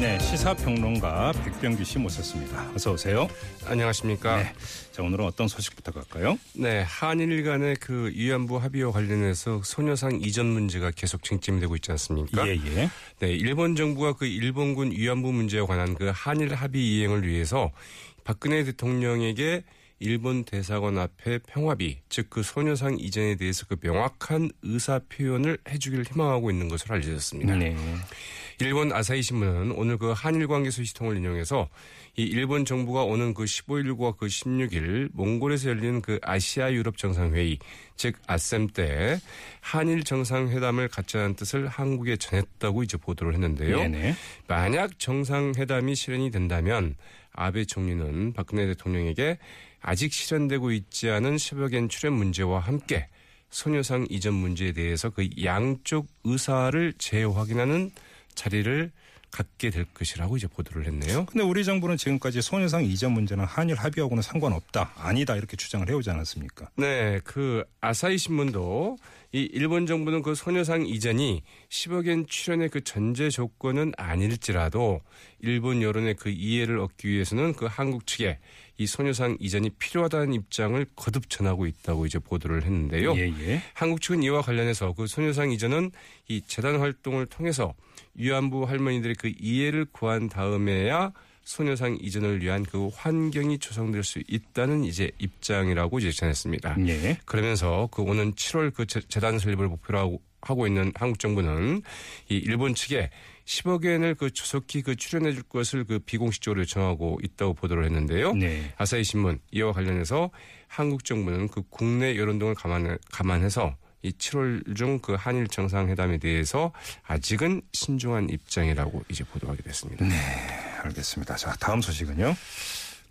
네, 시사평론가 백병규 씨 모셨습니다. 어서 오세요. 안녕하십니까. 네. 자, 오늘은 어떤 소식부터 갈까요? 네, 한일 간의 그 위안부 합의와 관련해서 소녀상 이전 문제가 계속 쟁점되고 있지 않습니까? 예, 예. 네, 일본 정부가 그 일본군 위안부 문제에 관한 그 한일 합의 이행을 위해서 박근혜 대통령에게 일본 대사관 앞에 평화비, 즉 그 소녀상 이전에 대해서 그 명확한 의사 표현을 해주기를 희망하고 있는 것으로 알려졌습니다. 네. 일본 아사히 신문은 오늘 그 한일 관계 소식통을 인용해서 이 일본 정부가 오는 그 15일과 그 16일 몽골에서 열리는 그 아시아 유럽 정상회의 즉 아셈 때 한일 정상회담을 갖자는 뜻을 한국에 전했다고 이제 보도를 했는데요. 네네. 만약 정상회담이 실현이 된다면 아베 총리는 박근혜 대통령에게 아직 실현되고 있지 않은 샤벽엔 출연 문제와 함께 소녀상 이전 문제에 대해서 그 양쪽 의사를 재확인하는 자리를 갖게 될 것이라고 이제 보도를 했네요. 근데 우리 정부는 지금까지 소녀상 이전 문제는 한일 합의하고는 상관없다. 아니다. 이렇게 주장을 해오지 않았습니까? 네, 그 아사히 신문도 이 일본 정부는 그 소녀상 이전이 10억엔 출연의 그 전제 조건은 아닐지라도 일본 여론의 그 이해를 얻기 위해서는 그 한국 측에 이 소녀상 이전이 필요하다는 입장을 거듭 전하고 있다고 이제 보도를 했는데요. 예, 예. 한국 측은 이와 관련해서 그 소녀상 이전은 이 재단 활동을 통해서 위안부 할머니들의 그 이해를 구한 다음에야 소녀상 이전을 위한 그 환경이 조성될 수 있다는 이제 입장이라고 이제 전했습니다. 예. 그러면서 그 오는 7월 그 재- 재단 설립을 목표로 하고, 하고 있는 한국 정부는 이 일본 측에 10억 엔을 그 조속히 그 출연해 줄 것을 그 비공식적으로 요청하고 있다고 보도를 했는데요. 네. 아사히 신문 이와 관련해서 한국 정부는 그 국내 여론 등을 감안, 감안해서 이 7월 중 그 한일 정상회담에 대해서 아직은 신중한 입장이라고 이제 보도하게 됐습니다. 네. 알겠습니다. 자, 다음 소식은요?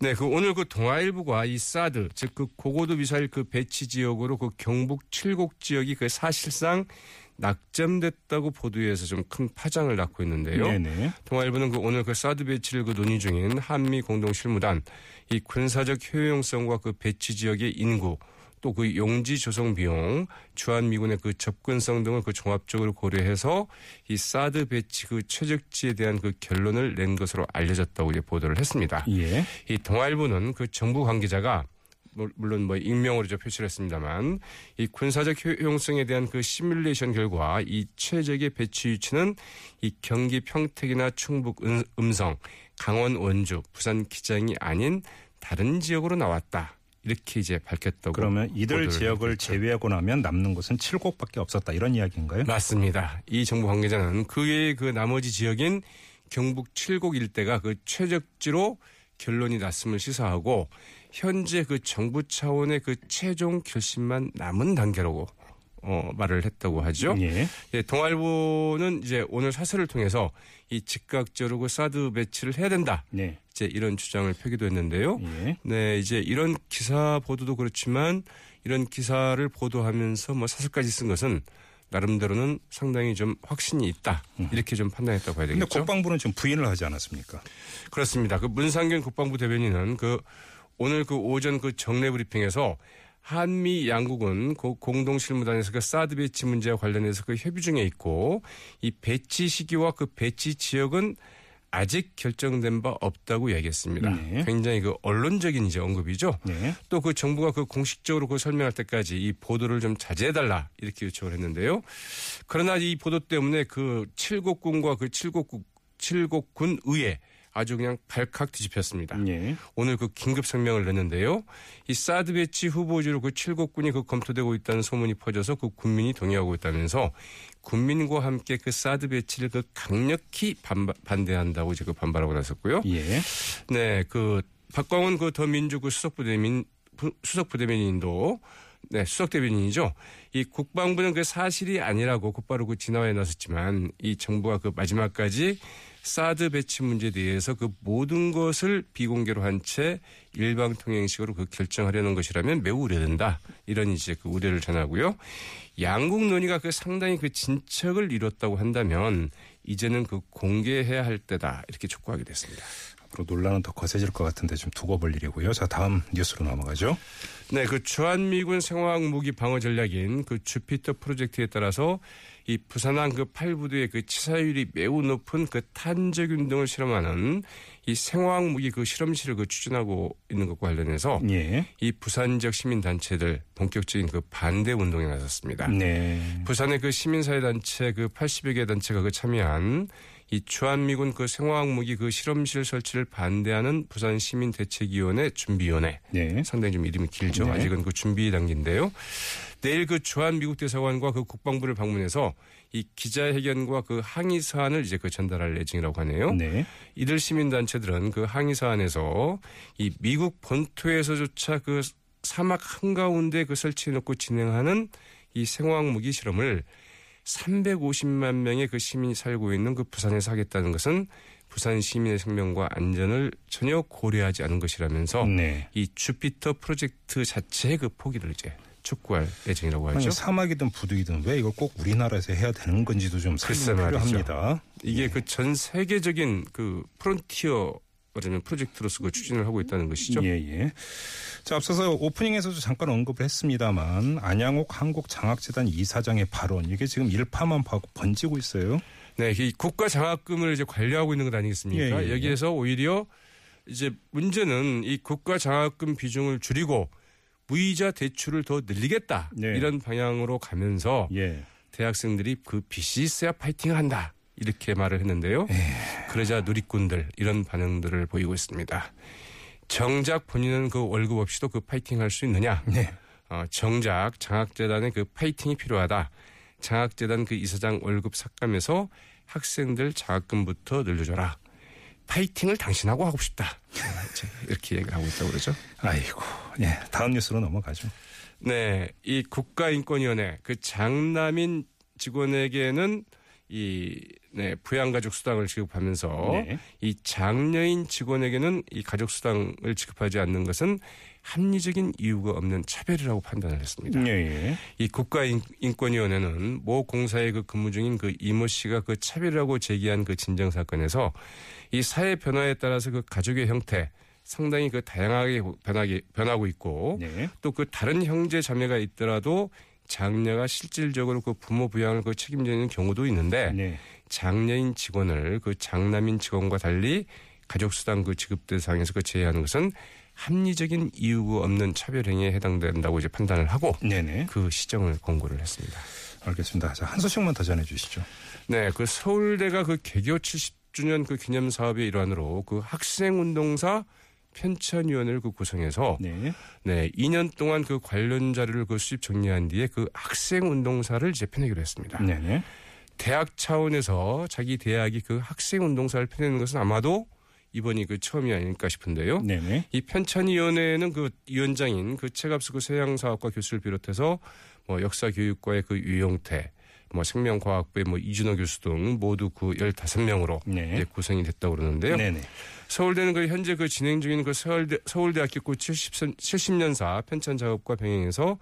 네, 그 오늘 그 동아일보가 이 사드 즉 그 고고도 미사일 그 배치 지역으로 그 경북 칠곡 지역이 그 사실상 낙점됐다고 보도해서 좀 큰 파장을 낳고 있는데요. 네네. 동아일보는 그 오늘 그 사드 배치를 그 논의 중인 한미 공동 실무단 이 군사적 효용성과 그 배치 지역의 인구 또 그 용지 조성 비용, 주한 미군의 그 접근성 등을 그 종합적으로 고려해서 이 사드 배치 그 최적지에 대한 그 결론을 낸 것으로 알려졌다고 이제 보도를 했습니다. 예. 이 동아일보는 그 정부 관계자가 물- 물론 뭐 익명으로 저 표시를 했습니다만 이 군사적 효용성에 대한 그 시뮬레이션 결과 이 최적의 배치 위치는 이 경기 평택이나 충북 은- 음성, 강원 원주, 부산 기장이 아닌 다른 지역으로 나왔다. 이렇게 이제 밝혔다고. 그러면 이들 지역을 했죠. 제외하고 나면 남는 곳은 칠곡밖에 없었다. 이런 이야기인가요? 맞습니다. 이 정부 관계자는 그 외의 그 나머지 지역인 경북 칠곡 일대가 그 최적지로 결론이 났음을 시사하고 현재 그 정부 차원의 그 최종 결심만 남은 단계라고 어, 말을 했다고 하죠. 예. 예, 동아일보는 이제 오늘 사설을 통해서 이 즉각적으로 그 사드 배치를 해야 된다. 네. 이제 이런 주장을 펴기도 했는데요. 예. 네, 이제 이런 기사 보도도 그렇지만 이런 기사를 보도하면서 뭐 사설까지 쓴 것은 나름대로는 상당히 좀 확신이 있다. 이렇게 좀 판단했다고 해야 근데 되겠죠. 국방부는 지금 부인을 하지 않았습니까? 그렇습니다. 그 문상균 국방부 대변인은 그 오늘 그 오전 그 정례 브리핑에서 한미 양국은 그 공동 실무단에서 그 사드 배치 문제와 관련해서 그 협의 중에 있고 이 배치 시기와 그 배치 지역은 아직 결정된 바 없다고 얘기했습니다. 네. 굉장히 그 원론적인 이제 언급이죠. 네. 또 그 정부가 그 공식적으로 그 설명할 때까지 이 보도를 좀 자제해달라 이렇게 요청을 했는데요. 그러나 이 보도 때문에 그 칠곡군과 그 칠곡군 칠곡군 의회 아주 그냥 발칵 뒤집혔습니다. 예. 오늘 그 긴급성명을 냈는데요. 이 사드 배치 후보지로 그 칠곡군이 그 검토되고 있다는 소문이 퍼져서 그 군민이 동요하고 있다면서 군민과 함께 그 사드 배치를 그 강력히 반바, 반대한다고 지금 반발하고 나섰고요. 예. 네, 그 박광원 그 더민주 그 수석 부대민 부- 수석 부대변인도 네, 수석 대변인이죠. 이 국방부는 그 사실이 아니라고 곧바로 그 진화에 나섰지만 이 정부가 그 마지막까지 사드 배치 문제에 대해서 그 모든 것을 비공개로 한 채 일방 통행식으로 그 결정하려는 것이라면 매우 우려된다. 이런 이제 그 우려를 전하고요. 양국 논의가 그 상당히 그 진척을 이뤘다고 한다면 이제는 그 공개해야 할 때다. 이렇게 촉구하게 됐습니다. 앞으로 논란은 더 거세질 것 같은데 좀 두고 볼 일이고요. 자, 다음 뉴스로 넘어가죠. 네, 그 주한미군 생화학 무기 방어 전략인 그 주피터 프로젝트에 따라서 이 부산항 그 8부두의 그 치사율이 매우 높은 그 탄적 운동을 실험하는 이 생화학 무기 그 실험실을 그 추진하고 있는 것과 관련해서 예. 이 부산 지역 시민 단체들 본격적인 그 반대 운동에 나섰습니다. 네. 부산의 그 시민사회 단체 그 80여 개 단체가 그 참여한 이 주한미군 그 생화학 무기 그 실험실 설치를 반대하는 부산 시민 대책위원회 준비위원회 네. 상당히 좀 이름이 길죠. 네. 아직은 그 준비 단계인데요. 내일 그 주한 미국 대사관과 그 국방부를 방문해서 이 기자회견과 그 항의 사안을 이제 그 전달할 예정이라고 하네요. 네. 이들 시민 단체들은 그 항의 사안에서 이 미국 본토에서조차 그 사막 한가운데 그 설치해 놓고 진행하는 이 생화학 무기 실험을 350만 명의 그 시민이 살고 있는 그 부산에서 하겠다는 것은 부산 시민의 생명과 안전을 전혀 고려하지 않은 것이라면서 네. 이 주피터 프로젝트 자체의 그 포기를 이제 촉구할 예정이라고 하죠. 아니, 사막이든 부두이든 왜 이걸 꼭 우리나라에서 해야 되는 건지도 좀 설명이 말이죠. 필요합니다. 이게 그전 세계적인 그 프론티어 말하면 프로젝트로서 그 추진을 하고 있다는 것이죠. 예, 예. 자, 앞서서 오프닝에서도 잠깐 언급을 했습니다만 안양옥 한국장학재단 이사장의 발언 이게 지금 일파만파고 번지고 있어요. 네, 이 국가 장학금을 이제 관리하고 있는 것 아니겠습니까? 예, 예, 예. 여기에서 오히려 이제 문제는 이 국가 장학금 비중을 줄이고 무이자 대출을 더 늘리겠다 네. 이런 방향으로 가면서 예. 대학생들이 그 빚이 있어야 파이팅한다 이렇게 말을 했는데요. 예. 그러자 누리꾼들 이런 반응들을 보이고 있습니다. 정작 본인은 그 월급 없이도 그 파이팅할 수 있느냐? 네. 어, 정작 장학재단의 그 파이팅이 필요하다. 장학재단 그 이사장 월급 삭감해서 학생들 장학금부터 늘려줘라. 파이팅을 당신하고 하고 싶다. 이렇게 얘기를 하고 있다고 그러죠. 아이고. 예. 다음 뉴스로 넘어가죠. 네, 이 국가인권위원회 그 장남인 직원에게는 이 네, 부양가족 수당을 지급하면서 네. 이 장녀인 직원에게는 이 가족 수당을 지급하지 않는 것은 합리적인 이유가 없는 차별이라고 판단을 했습니다. 예, 예. 이 국가인권위원회는 모 공사에 그 근무 중인 그 이모 씨가 그 차별이라고 제기한 그 진정 사건에서 이 사회 변화에 따라서 그 가족의 형태 상당히 그 다양하게 변하게 변하고 있고 네. 또그 다른 형제 자매가 있더라도 장녀가 실질적으로 그 부모 부양을 그 책임지는 경우도 있는데 네. 장녀인 직원을 그 장남인 직원과 달리 가족수당 그 지급 대상에서 그 제외하는 것은 합리적인 이유가 없는 차별 행위에 해당된다고 이제 판단을 하고 네네. 그 시정을 권고를 했습니다. 알겠습니다. 자, 한 소식만 더 전해 주시죠. 네, 그 서울대가 그 개교 70주년 그 기념 사업의 일환으로 그 학생 운동사 편찬위원회를 그 구성해서 네. 네, 2년 동안 그 관련 자료를 그 수집 정리한 뒤에 그 학생 운동사를 이제 펴내기로 했습니다. 네네. 대학 차원에서 자기 대학이 그 학생 운동사를 펴내는 것은 아마도 이번이 그 처음이 아닐까 싶은데요. 네네. 이 편찬위원회는 그 위원장인 그 최갑수 그 서양사학과 교수를 비롯해서 뭐 역사교육과의 그 유용태, 뭐 생명과학부의 뭐 이준호 교수 등 모두 그 15명으로 네. 이제 구성이 됐다고 그러는데요. 네네. 서울대는 그 현재 그 진행 중인 그 서울대, 서울대학교 70, 70년사 편찬 작업과 병행해서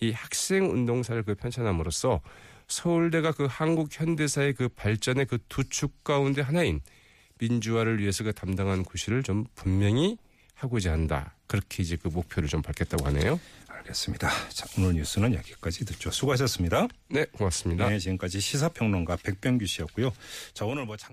이 학생 운동사를 그 편찬함으로써 서울대가 그 한국 현대사의 그 발전의 그 두 축 가운데 하나인 민주화를 위해서 그 담당한 구실을 좀 분명히 하고자 한다. 그렇게 이제 그 목표를 좀 밝혔다고 하네요. 알겠습니다. 자, 오늘 뉴스는 여기까지 듣죠. 수고하셨습니다. 네, 고맙습니다. 네, 지금까지 시사평론가 백병규 씨였고요. 자, 오늘 뭐 장...